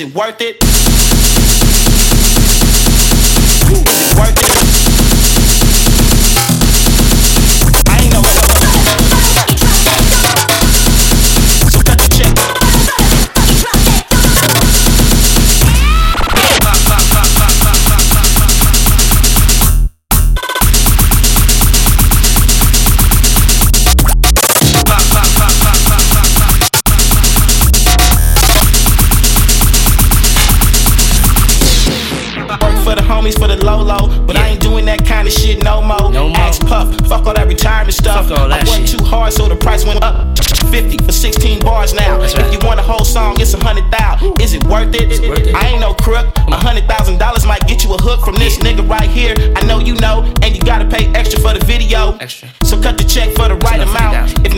Is it worth it? homies for the low low, but yeah. I ain't doing that kind of shit no more. No more. Puff, fuck all that retirement stuff. Fuck all that I worked shit. too hard, so the price went up. 50 for 16 bars now. If you want a whole song, it's a hundred thousand. Is it worth it? Worth it? I ain't no crook. A hundred thousand dollars might get you a hook from this yeah. nigga right here. I know you know, and you gotta pay extra for the video. Extra. So cut the check for the right amount. If